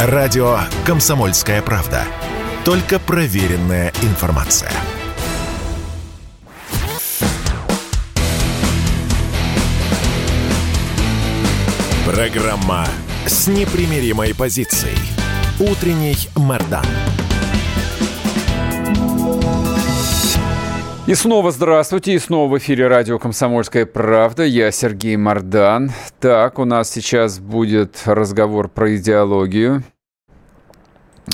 Радио «Комсомольская правда». Только проверенная информация. Программа с непримиримой позицией. Утренний Мордан. И снова здравствуйте, и снова в эфире радио «Комсомольская правда». Я Сергей Мордан. Так, у нас сейчас будет разговор про идеологию.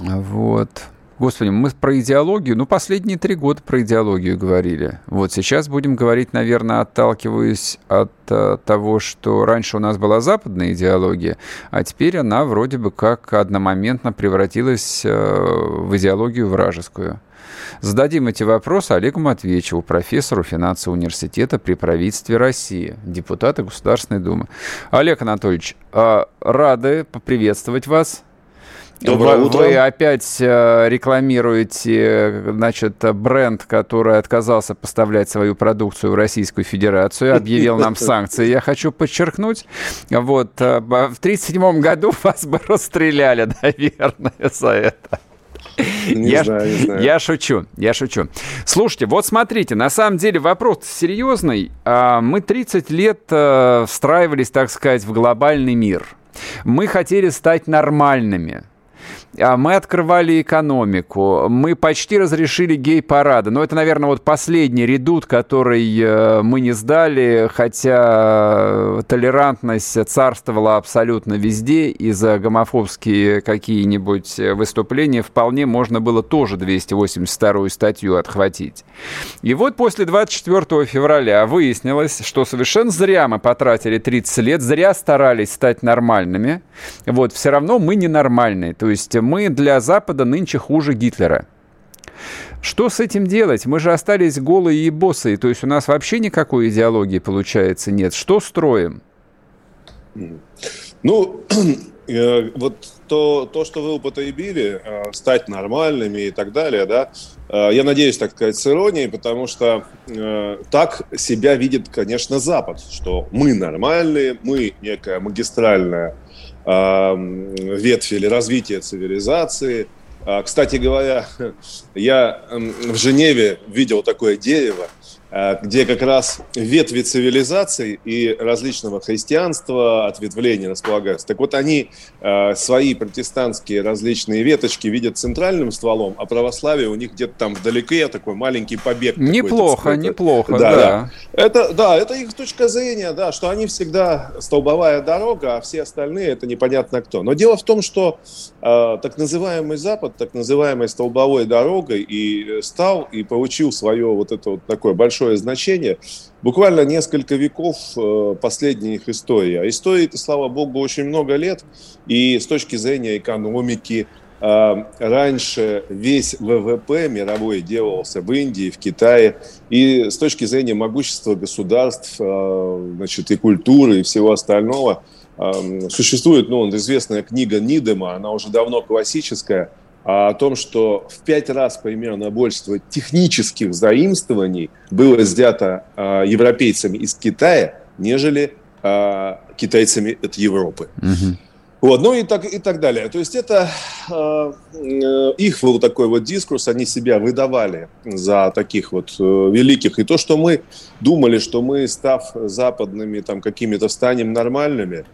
Вот. Господи, мы про идеологию, ну, последние три года про идеологию говорили. Вот сейчас будем говорить, наверное, отталкиваясь от а, того, что раньше у нас была западная идеология, а теперь она вроде бы как одномоментно превратилась а, в идеологию вражескую. Зададим эти вопросы Олегу Матвеевичеву, профессору финансового университета при правительстве России, депутата Государственной Думы. Олег Анатольевич, а, рады поприветствовать вас. Доброе вы, утро. Вы опять э, рекламируете, значит, бренд, который отказался поставлять свою продукцию в Российскую Федерацию, объявил нам санкции. Я хочу подчеркнуть, вот, э, в 1937 году вас бы расстреляли, наверное, за это. Не я, знаю, не знаю. Я шучу, я шучу. Слушайте, вот смотрите, на самом деле вопрос серьезный. А, мы 30 лет э, встраивались, так сказать, в глобальный мир. Мы хотели стать нормальными. А мы открывали экономику, мы почти разрешили гей-парады. Но это, наверное, вот последний редут, который э, мы не сдали, хотя толерантность царствовала абсолютно везде, и за гомофобские какие-нибудь выступления вполне можно было тоже 282-ю статью отхватить. И вот после 24 февраля выяснилось, что совершенно зря мы потратили 30 лет, зря старались стать нормальными. Вот, все равно мы ненормальные. То есть мы для Запада нынче хуже Гитлера. Что с этим делать? Мы же остались голые и босые, то есть у нас вообще никакой идеологии, получается, нет. Что строим? Ну, э, вот то, то, что вы употребили, э, стать нормальными и так далее, да, э, я надеюсь, так сказать, с иронией, потому что так себя видит, конечно, Запад, что мы нормальные, мы некая магистральная ветвь или развитие цивилизации. А, кстати говоря, я в Женеве видел такое дерево, где как раз ветви цивилизаций и различного христианства, ответвления располагаются. Так вот, они э, свои протестантские различные веточки видят центральным стволом, а православие у них где-то там вдалеке такой маленький побег. Неплохо, неплохо, да, да. Это, да, это их точка зрения, да, что они всегда столбовая дорога, а все остальные это непонятно кто. Но дело в том, что э, так называемый Запад, так называемой столбовой дорогой и стал, и получил свое вот это вот такое большое большое значение. Буквально несколько веков э, последней их истории. А истории, слава богу, очень много лет. И с точки зрения экономики, э, раньше весь ВВП мировой делался в Индии, в Китае. И с точки зрения могущества государств, э, значит, и культуры, и всего остального, существует ну, известная книга Нидема, она уже давно классическая – о том, что в пять раз примерно больше технических заимствований было взято э, европейцами из Китая, нежели э, китайцами от Европы. Угу. Вот, ну и так, и так далее. То есть это э, их был такой вот дискурс, они себя выдавали за таких вот э, великих. И то, что мы думали, что мы, став западными, там какими-то станем нормальными,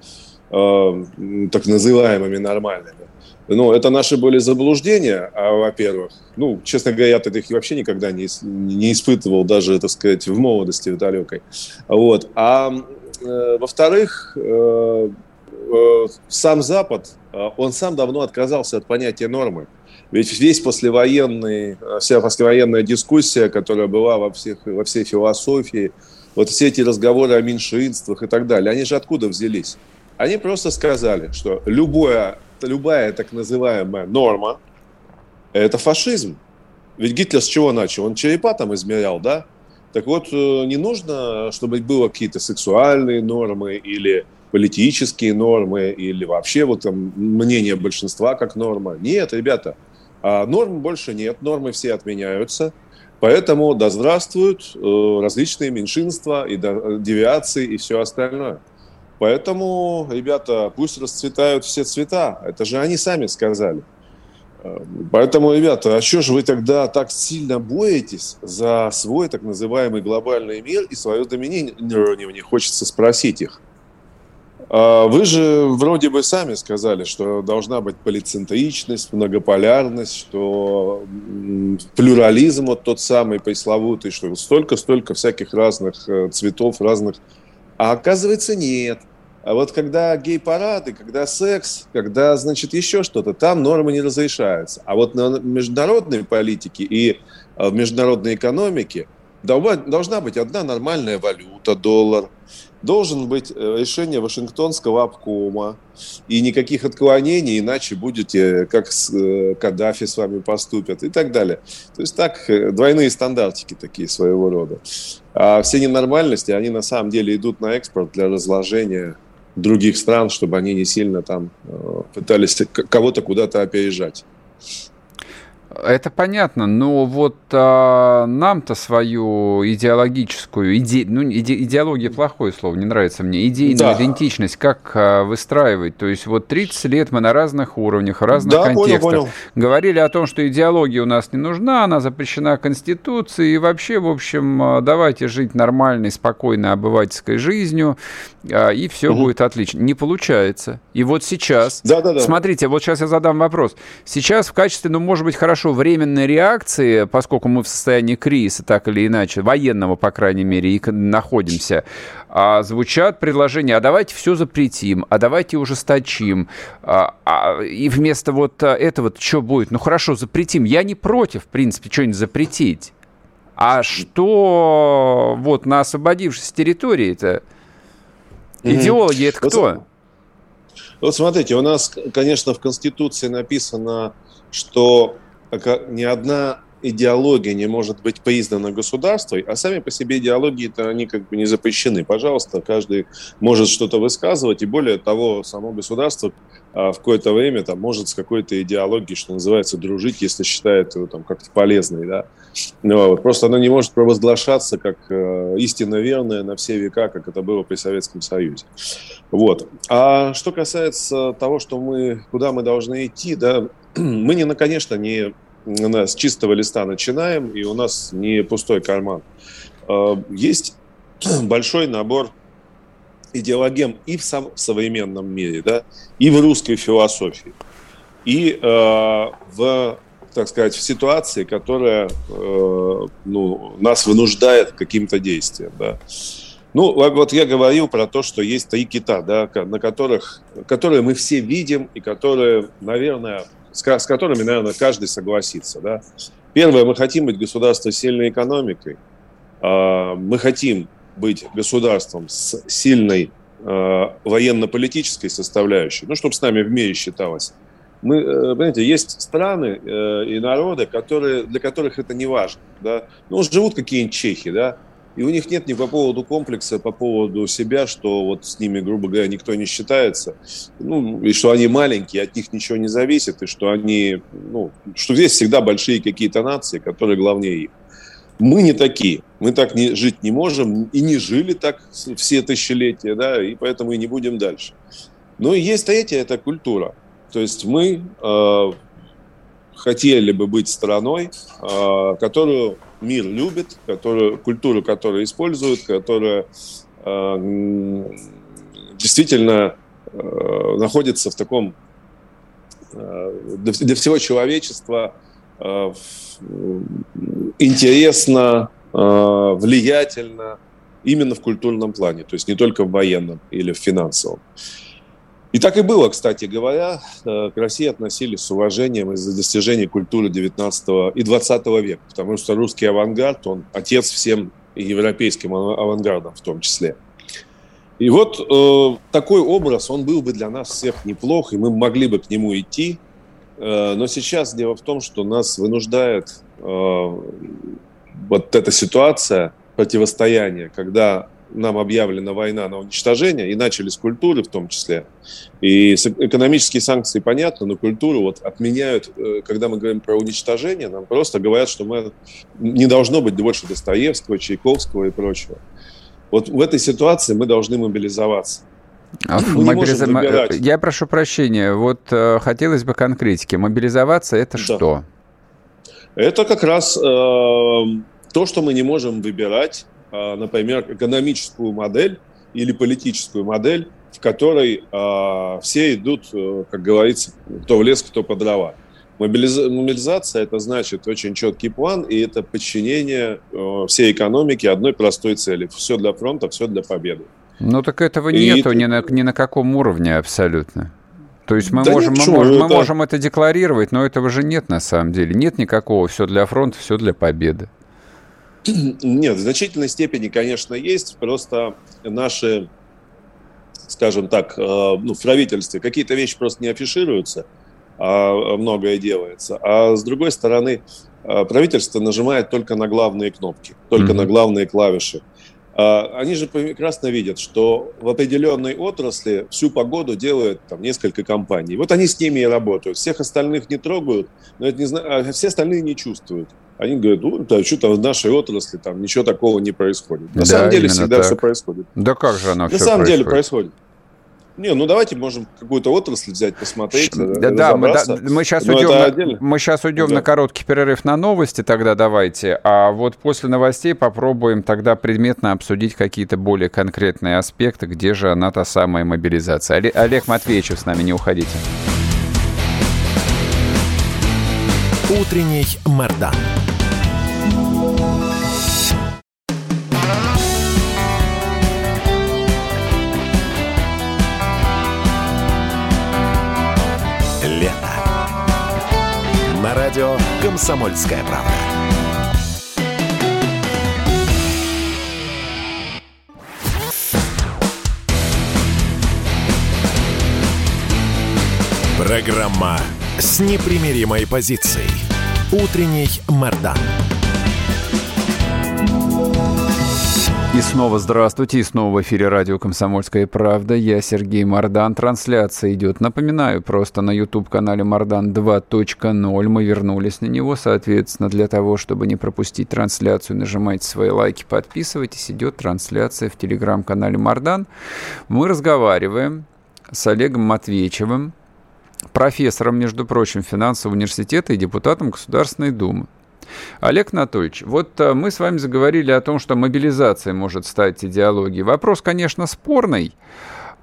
э, так называемыми нормальными, ну, это наши были заблуждения, а, во-первых. Ну, честно говоря, я их вообще никогда не, не испытывал, даже, так сказать, в молодости, в далекой. Вот. А э, во-вторых, э, э, сам Запад, э, он сам давно отказался от понятия нормы. Ведь весь послевоенный, вся послевоенная дискуссия, которая была во, всех, во всей философии, вот все эти разговоры о меньшинствах и так далее, они же откуда взялись? Они просто сказали, что любое любая так называемая норма – это фашизм. Ведь Гитлер с чего начал? Он черепа там измерял, да? Так вот, э, не нужно, чтобы было какие-то сексуальные нормы или политические нормы, или вообще вот там мнение большинства как норма. Нет, ребята, а норм больше нет, нормы все отменяются. Поэтому да здравствуют э, различные меньшинства и девиации и все остальное. Поэтому, ребята, пусть расцветают все цвета. Это же они сами сказали. Поэтому, ребята, а что же вы тогда так сильно боитесь за свой так называемый глобальный мир и свое доминирование? Хочется спросить их. А вы же вроде бы сами сказали, что должна быть полицентричность, многополярность, что плюрализм вот тот самый пресловутый, что столько-столько всяких разных э, цветов, разных... А оказывается, нет. А вот когда гей-парады, когда секс, когда, значит, еще что-то, там нормы не разрешаются. А вот на международной политике и э, в международной экономике должна быть одна нормальная валюта, доллар, должен быть э, решение Вашингтонского обкома, и никаких отклонений, иначе будете, как с э, Каддафи с вами поступят, и так далее. То есть так, э, двойные стандартики такие своего рода. А все ненормальности, они на самом деле идут на экспорт для разложения других стран, чтобы они не сильно там пытались кого-то куда-то опережать. Это понятно, но вот а, нам-то свою идеологическую, иде, ну, иде, идеология плохое слово, не нравится мне, идейную да. идентичность как а, выстраивать? То есть вот 30 лет мы на разных уровнях, в разных да, контекстах понял, понял. говорили о том, что идеология у нас не нужна, она запрещена Конституцией, и вообще, в общем, а, давайте жить нормальной, спокойной обывательской жизнью, а, и все угу. будет отлично. Не получается. И вот сейчас, да, да, да. смотрите, вот сейчас я задам вопрос. Сейчас в качестве, ну, может быть, хорошо хорошо временной реакции, поскольку мы в состоянии кризиса, так или иначе, военного, по крайней мере, и находимся, а, звучат предложения, а давайте все запретим, а давайте ужесточим, а, а, и вместо вот этого что будет? Ну хорошо, запретим. Я не против, в принципе, что-нибудь запретить. А что вот на освободившейся территории-то? Идеологи это кто? Вот смотрите, у нас, конечно, в Конституции написано, что ни одна идеология не может быть признана государством, а сами по себе идеологии-то они как бы не запрещены. Пожалуйста, каждый может что-то высказывать, и более того, само государство а, в какое-то время там, может с какой-то идеологией, что называется, дружить, если считает его там как-то полезной. Да? Ну, вот. Просто оно не может провозглашаться как э, истинно верное на все века, как это было при Советском Союзе. Вот. А что касается того, что мы, куда мы должны идти, да, мы, не, конечно, не с чистого листа начинаем, и у нас не пустой карман. А, есть большой набор идеологем и в, сам, современном мире, да, и в русской философии, и э, в, так сказать, в ситуации, которая э, ну, нас вынуждает к каким-то действиям. Да. Ну, вот я говорил про то, что есть три кита, да, на которых, которые мы все видим и которые, наверное, с, которыми, наверное, каждый согласится. Да? Первое, мы хотим быть государством с сильной экономикой. А, мы хотим быть государством с сильной а, военно-политической составляющей, ну, чтобы с нами в мире считалось. Мы, э, понимаете, есть страны э, и народы, которые, для которых это не важно. Да? Ну, живут какие-нибудь чехи, да, и у них нет ни по поводу комплекса, по поводу себя, что вот с ними, грубо говоря, никто не считается, ну, и что они маленькие, от них ничего не зависит, и что они, ну, что здесь всегда большие какие-то нации, которые главнее их. Мы не такие, мы так не, жить не можем, и не жили так все тысячелетия, да, и поэтому и не будем дальше. Но есть третья, это культура. То есть мы э, хотели бы быть страной, э, которую мир любит, которую, культуру, которую используют, которая э, действительно э, находится в таком для, всего человечества интересно, влиятельно именно в культурном плане, то есть не только в военном или в финансовом. И так и было, кстати говоря, э, к России относились с уважением из-за достижений культуры 19 и 20 века, потому что русский авангард, он отец всем европейским авангардам в том числе. И вот э, такой образ, он был бы для нас всех неплох, и мы могли бы к нему идти. Э, но сейчас дело в том, что нас вынуждает э, вот эта ситуация противостояния, когда нам объявлена война на уничтожение, и начали с культуры в том числе. И экономические санкции понятно, но культуру вот отменяют, э, когда мы говорим про уничтожение, нам просто говорят, что мы, не должно быть больше Достоевского, Чайковского и прочего. Вот в этой ситуации мы должны мобилизоваться. А мы мобилиза... Я прошу прощения, вот э, хотелось бы конкретики. Мобилизоваться это да. что? Это как раз э, то, что мы не можем выбирать, э, например, экономическую модель или политическую модель, в которой э, все идут, э, как говорится, кто в лес, кто по дрова. Мобилизация – это значит очень четкий план, и это подчинение э, всей экономики одной простой цели. Все для фронта, все для победы. Ну так этого и нету это... ни, на, ни на каком уровне абсолютно. То есть мы, да можем, нет, мы, можем, это... мы можем это декларировать, но этого же нет на самом деле. Нет никакого все для фронта, все для победы. Нет, в значительной степени, конечно, есть. Просто наши, скажем так, э, ну, в правительстве какие-то вещи просто не афишируются, а многое делается. А с другой стороны, э, правительство нажимает только на главные кнопки, только mm-hmm. на главные клавиши. А, они же прекрасно видят, что в определенной отрасли всю погоду делают там несколько компаний. Вот они с ними и работают. Всех остальных не трогают, но это не знаю, а все остальные не чувствуют. Они говорят, ну, да, что-то в нашей отрасли там ничего такого не происходит. На да, самом деле всегда так. все происходит. Да как же оно На самом происходит? деле происходит. Не, ну давайте можем какую-то отрасль взять, посмотреть. Да, да мы, да, мы сейчас Но уйдем, на, мы сейчас уйдем да. на короткий перерыв на новости, тогда давайте. А вот после новостей попробуем тогда предметно обсудить какие-то более конкретные аспекты, где же она та самая мобилизация. Олег Матвеевич с нами, не уходите. Утренний Мордан. Радио «Комсомольская правда». Программа с непримиримой позицией. Утренний Мордан. И снова здравствуйте, и снова в эфире радио «Комсомольская правда». Я Сергей Мордан. Трансляция идет, напоминаю, просто на YouTube-канале Мордан 2.0. Мы вернулись на него, соответственно, для того, чтобы не пропустить трансляцию, нажимайте свои лайки, подписывайтесь. Идет трансляция в телеграм-канале Мордан. Мы разговариваем с Олегом Матвеевичевым, профессором, между прочим, финансового университета и депутатом Государственной Думы. Олег Анатольевич, вот э, мы с вами заговорили о том, что мобилизация может стать идеологией. Вопрос, конечно, спорный.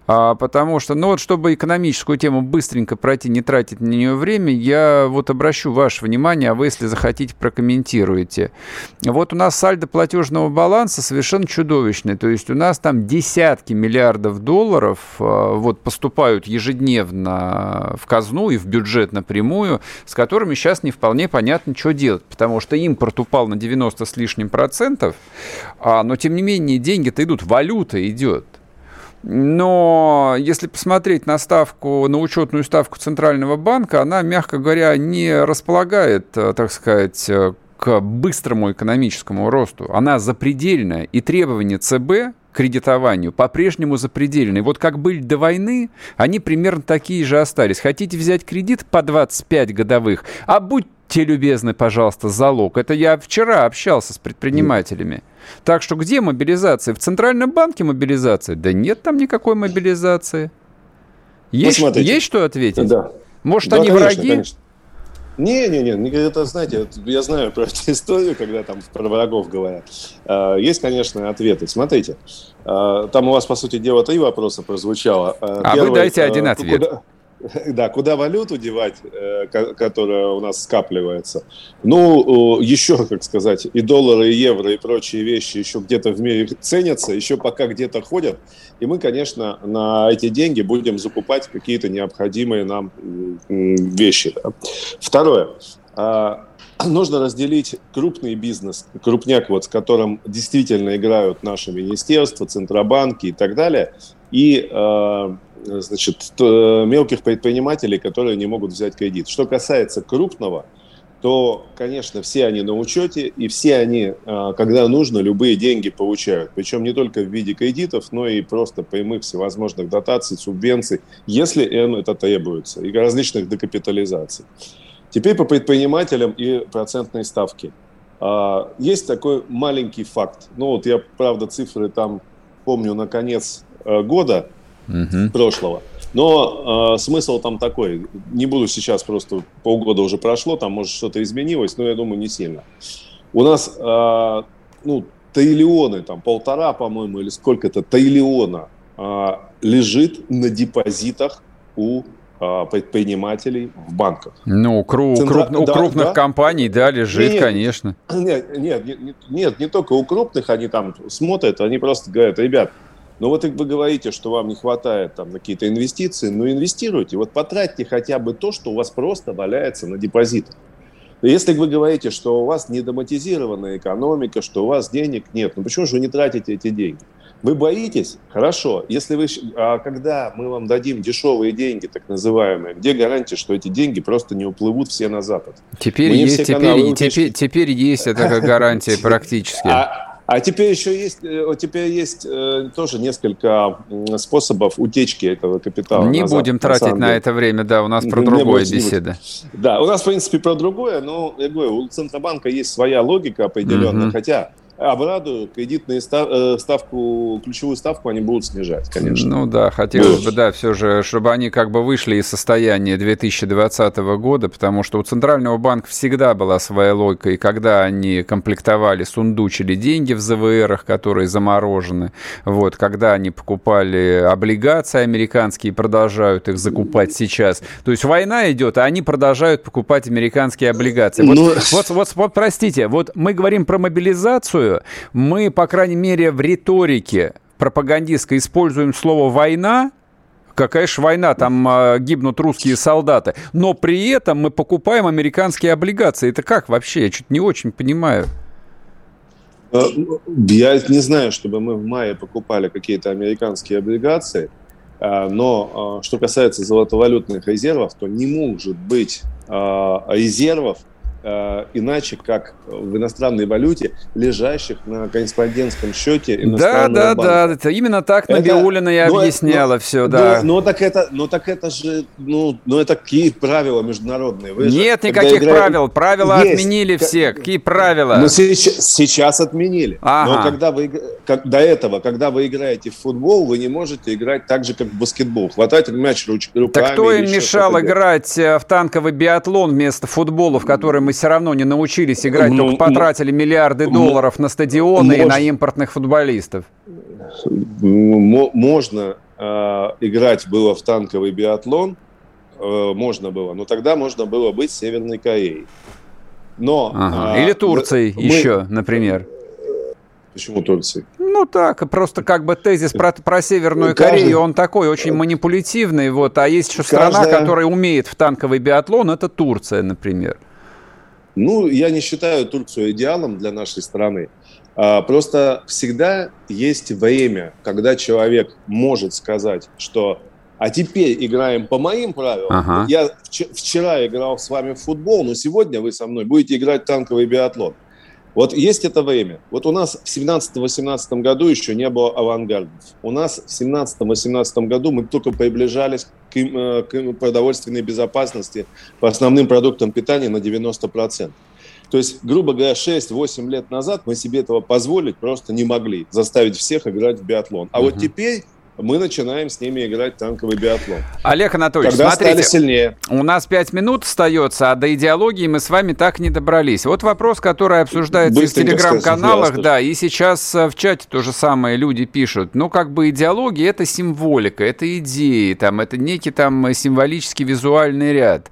А, потому что, ну вот, чтобы экономическую тему быстренько пройти, не тратить на нее время, я вот обращу ваше внимание, а вы, если захотите, прокомментируете. Вот у нас сальдо платежного баланса совершенно чудовищный. То есть у нас там десятки миллиардов долларов а, вот поступают ежедневно в казну и в бюджет напрямую, с которыми сейчас не вполне понятно, что делать. Потому что импорт упал на 90 с лишним процентов, а, но тем не менее деньги-то идут, валюта идет. Но если посмотреть на ставку, на учетную ставку Центрального банка, она, мягко говоря, не располагает, э, так сказать, э, к быстрому экономическому росту. Она запредельная. И требования ЦБ кредитованию по-прежнему запредельные. Вот как были до войны, они примерно такие же остались. Хотите взять кредит по 25 годовых, а будьте любезны, пожалуйста, залог. Это я вчера общался с предпринимателями. Так что где мобилизация? В Центральном банке мобилизация? Да нет там никакой мобилизации. Есть, есть что ответить? Да. Может, да, они конечно, враги? Конечно. Не-не-не, это, знаете, я знаю про эту историю, когда там про врагов говорят. А, есть, конечно, ответы. Смотрите, а, там у вас, по сути дела, три вопроса прозвучало. А, а Первый, вы дайте один ответ. Куда, Да, куда валюту девать, э, которая у нас скапливается? Ну, еще, как сказать, и доллары, и евро, и прочие вещи еще где-то в мире ценятся, еще пока где-то ходят. И мы, конечно, на эти деньги будем закупать какие-то необходимые нам вещи. Второе. А, нужно разделить крупный бизнес, крупняк, вот, с которым действительно играют наши министерства, центробанки и так далее, и а, значит, мелких предпринимателей, которые не могут взять кредит. Что касается крупного, то, конечно, все они на учете, и все они, а, когда нужно, любые деньги получают. Причем не только в виде кредитов, но и просто прямых всевозможных дотаций, субвенций, если это требуется, и различных декапитализаций. Теперь по предпринимателям и процентной ставке. А, есть такой маленький факт. Ну вот я, правда, цифры там помню на конец э, года, угу. прошлого. Но э, смысл там такой. Не буду сейчас просто полгода уже прошло, там может что-то изменилось, но я думаю не сильно. У нас э, ну триллионы, там полтора, по-моему, или сколько-то триллиона э, лежит на депозитах у предпринимателей в банках. Ну, кру, Центра... круп, у да, крупных да? компаний, да, лежит, нет, конечно. Нет, нет, нет, нет, не только у крупных, они там смотрят, они просто говорят, ребят, ну вот вы говорите, что вам не хватает там какие-то инвестиции, ну инвестируйте, вот потратьте хотя бы то, что у вас просто валяется на депозитах. Если вы говорите, что у вас недоматизированная экономика, что у вас денег нет, ну почему же вы не тратите эти деньги? Вы боитесь? Хорошо. Если вы, а когда мы вам дадим дешевые деньги, так называемые, где гарантия, что эти деньги просто не уплывут все на Запад? Теперь, есть, теперь, теперь, теперь есть эта гарантия практически. А, а теперь еще есть, э, теперь есть э, тоже несколько способов утечки этого капитала. Не назад, будем тратить на, на это время, да, у нас про не другое будет, беседа. Да, у нас, в принципе, про другое, но я говорю, у Центробанка есть своя логика определенная, mm-hmm. хотя обрадую, кредитную э, ставку, ключевую ставку они будут снижать, конечно. Ну да, хотелось бы, да, все же, чтобы они как бы вышли из состояния 2020 года, потому что у Центрального банка всегда была своя логика, и когда они комплектовали, сундучили деньги в ЗВРах, которые заморожены, вот, когда они покупали облигации американские продолжают их закупать сейчас. То есть война идет, а они продолжают покупать американские облигации. Вот, ну... вот, вот, вот, простите, вот мы говорим про мобилизацию, Второе, мы, по крайней мере, в риторике пропагандистской используем слово «война», какая же война, там э, гибнут русские солдаты. Но при этом мы покупаем американские облигации. Это как вообще? Я чуть не очень понимаю. Э, я не знаю, чтобы мы в мае покупали какие-то американские облигации, э, но э, что касается золотовалютных резервов, то не может быть резервов Э, иначе, как в иностранной валюте, лежащих на корреспондентском счете иностранного Да, да, банка. да, это именно так Набиулина и объясняла но, все, да. Но, но, так это, но так это же, ну, ну это какие правила международные? Вы Нет же, никаких играете... правил, правила есть. отменили все. Какие правила? Ну, сейчас, сейчас отменили. Ага. Но когда вы, как, до этого, когда вы играете в футбол, вы не можете играть так же, как в баскетбол. Хватать мяч руками. Так кто им мешал играть э, в танковый биатлон вместо футбола, в который мы все равно не научились играть, ну, только потратили миллиарды долларов на стадионы может, и на импортных футболистов. Можно э, играть было в танковый биатлон, э, можно было, но тогда можно было быть Северной Кореей. Но, ага. э, Или Турцией мы, еще, например. Почему Турции? Ну так, просто как бы тезис про, про Северную Каждый... Корею, он такой очень манипулятивный. Вот, а есть еще Каждая... страна, которая умеет в танковый биатлон, это Турция, например. Ну, я не считаю Турцию идеалом для нашей страны. А, просто всегда есть время, когда человек может сказать, что а теперь играем по моим правилам. Ага. Я вчера играл с вами в футбол, но сегодня вы со мной будете играть в танковый биатлон. Вот есть это время. Вот у нас в 17-18 году еще не было авангардов. У нас в 17-18 году мы только приближались к, э, к продовольственной безопасности по основным продуктам питания на 90%. То есть, грубо говоря, 6-8 лет назад мы себе этого позволить просто не могли, заставить всех играть в биатлон. А угу. вот теперь мы начинаем с ними играть танковый биатлон. Олег Анатольевич, Когда смотрите, стали сильнее. у нас пять минут остается, а до идеологии мы с вами так не добрались. Вот вопрос, который обсуждается Быстренько в телеграм-каналах, да, и сейчас э, в чате то же самое люди пишут. Ну, как бы идеология – это символика, это идеи, там, это некий там символический визуальный ряд.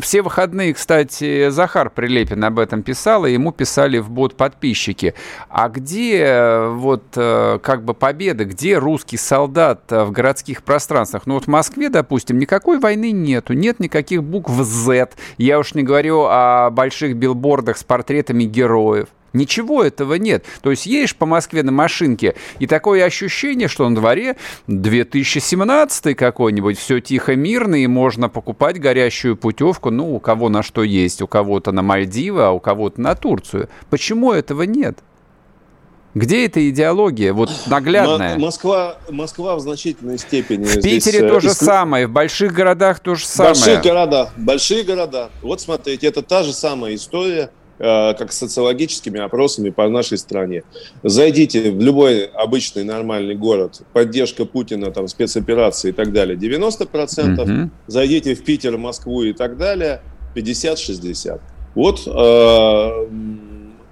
Все выходные, кстати, Захар Прилепин об этом писал, и ему писали в бот подписчики. А где э, вот э, как бы победа, где русский солдат солдат в городских пространствах. Ну вот в Москве, допустим, никакой войны нету, нет никаких букв Z. Я уж не говорю о больших билбордах с портретами героев. Ничего этого нет. То есть едешь по Москве на машинке, и такое ощущение, что на дворе 2017 какой-нибудь, все тихо, мирно, и можно покупать горящую путевку, ну, у кого на что есть, у кого-то на Мальдивы, а у кого-то на Турцию. Почему этого нет? Где эта идеология, вот наглядная? Москва, Москва в значительной степени. В Питере здесь, э, то же иск... самое, в больших городах то же самое. Большие города, большие города. Вот смотрите, это та же самая история, э, как социологическими опросами по нашей стране. Зайдите в любой обычный нормальный город, поддержка Путина, там, спецоперации и так далее, 90%. Угу. Зайдите в Питер, Москву и так далее, 50-60. Вот э,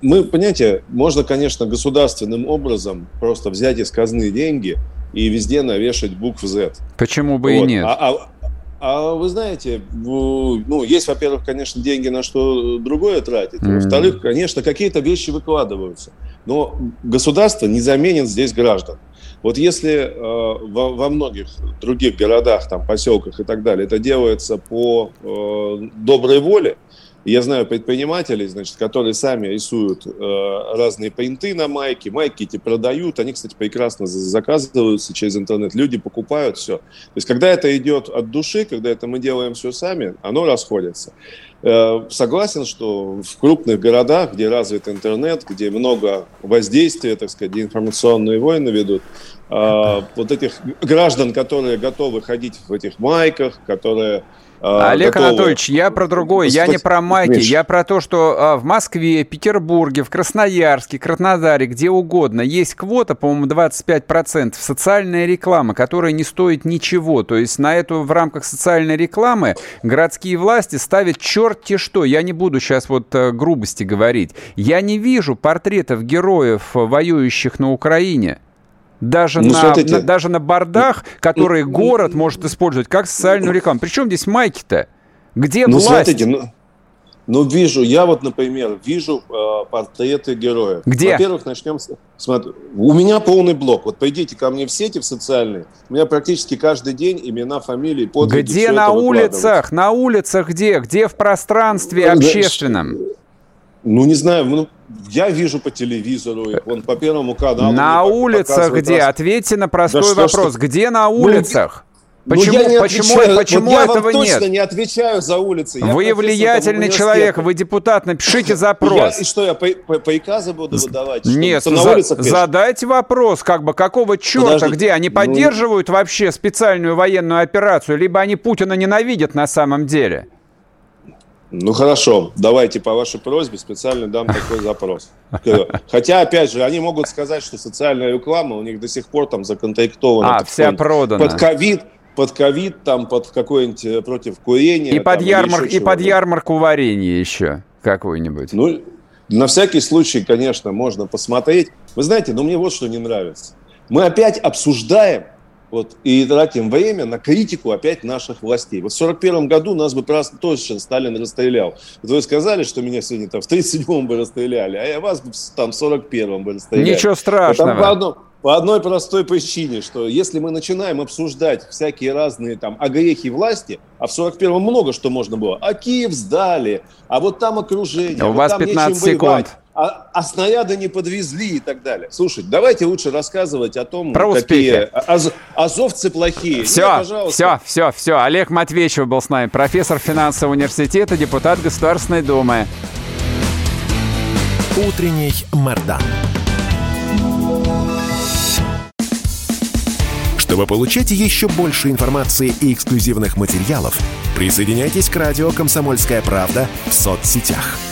мы, понимаете, можно, конечно, государственным образом просто взять из казны деньги и везде навешать букв Z. Почему бы вот. и нет? А, а, а вы знаете, ну, есть, во-первых, конечно, деньги на что другое тратить. Mm-hmm. Во-вторых, конечно, какие-то вещи выкладываются. Но государство не заменит здесь граждан. Вот если э, во, во многих других городах, там, поселках и так далее это делается по э, доброй воле, я знаю предпринимателей, значит, которые сами рисуют э, разные принты на майки, майки эти продают, они, кстати, прекрасно заказываются через интернет, люди покупают все. То есть, когда это идет от души, когда это мы делаем все сами, оно расходится. Э, согласен, что в крупных городах, где развит интернет, где много воздействия, так сказать, информационные войны ведут, э, вот этих граждан, которые готовы ходить в этих майках, которые Олег готовы. Анатольевич, я про другое. Я не про майки. Миш. Я про то, что а, в Москве, Петербурге, в Красноярске, Краснодаре, где угодно есть квота, по-моему, 25% социальная реклама, которая не стоит ничего. То есть на эту в рамках социальной рекламы городские власти ставят черти что. Я не буду сейчас вот э, грубости говорить. Я не вижу портретов героев, воюющих на Украине даже, ну, на, на, даже на бордах, которые ну, город может использовать как социальную рекламу. Причем здесь майки-то? Где ну, власть? Смотрите, ну, ну, вижу, я вот, например, вижу э, портреты героев. Где? Во-первых, начнем с... Смотри, у меня полный блок. Вот пойдите ко мне в сети, в социальные. У меня практически каждый день имена, фамилии, подвиги. Где на улицах? На улицах где? Где в пространстве ну, общественном? Ну, не знаю, ну, я вижу по телевизору, он по Первому каналу. На улицах где? Раз... Ответьте на простой да вопрос. Что? Где на ну, улицах? Ну, почему, ну, я не почему, отвечаю. почему вот я этого вам точно не отвечаю за улицы. Я вы влиятельный человек, вы депутат, напишите запрос. Я, и что, я по, по, приказы буду выдавать? Нет, что, за, задайте вопрос, как бы, какого черта, Подожди, где? Они ну... поддерживают вообще специальную военную операцию, либо они Путина ненавидят на самом деле? Ну хорошо, давайте по вашей просьбе специально дам такой запрос. Хотя, опять же, они могут сказать, что социальная реклама у них до сих пор там законтрактована. А, вся продана. Под ковид, под ковид, там, под какой-нибудь э, против курения. И под, ярмар... и под ярмарку варенья еще какой-нибудь. Ну, на всякий случай, конечно, можно посмотреть. Вы знаете, но мне вот что не нравится. Мы опять обсуждаем вот, и тратим время на критику опять наших властей. Вот в 1941 году нас бы точно Сталин расстрелял. Вот вы сказали, что меня сегодня там в 1937 бы расстреляли, а я вас бы там в 1941 бы расстреляли. Ничего страшного. по, одно, по одной простой причине, что если мы начинаем обсуждать всякие разные там огрехи власти, а в 41-м много что можно было, а Киев сдали, а вот там окружение, У вот вас там 15 секунд. Воевать а, а снаряды не подвезли и так далее. Слушайте, давайте лучше рассказывать о том, Про какие аз, азовцы плохие. Все, Нет, все, все, все. Олег Матвеевич был с нами, профессор финансового университета, депутат Государственной Думы. Утренний Мордан. Чтобы получать еще больше информации и эксклюзивных материалов, присоединяйтесь к радио «Комсомольская правда» в соцсетях –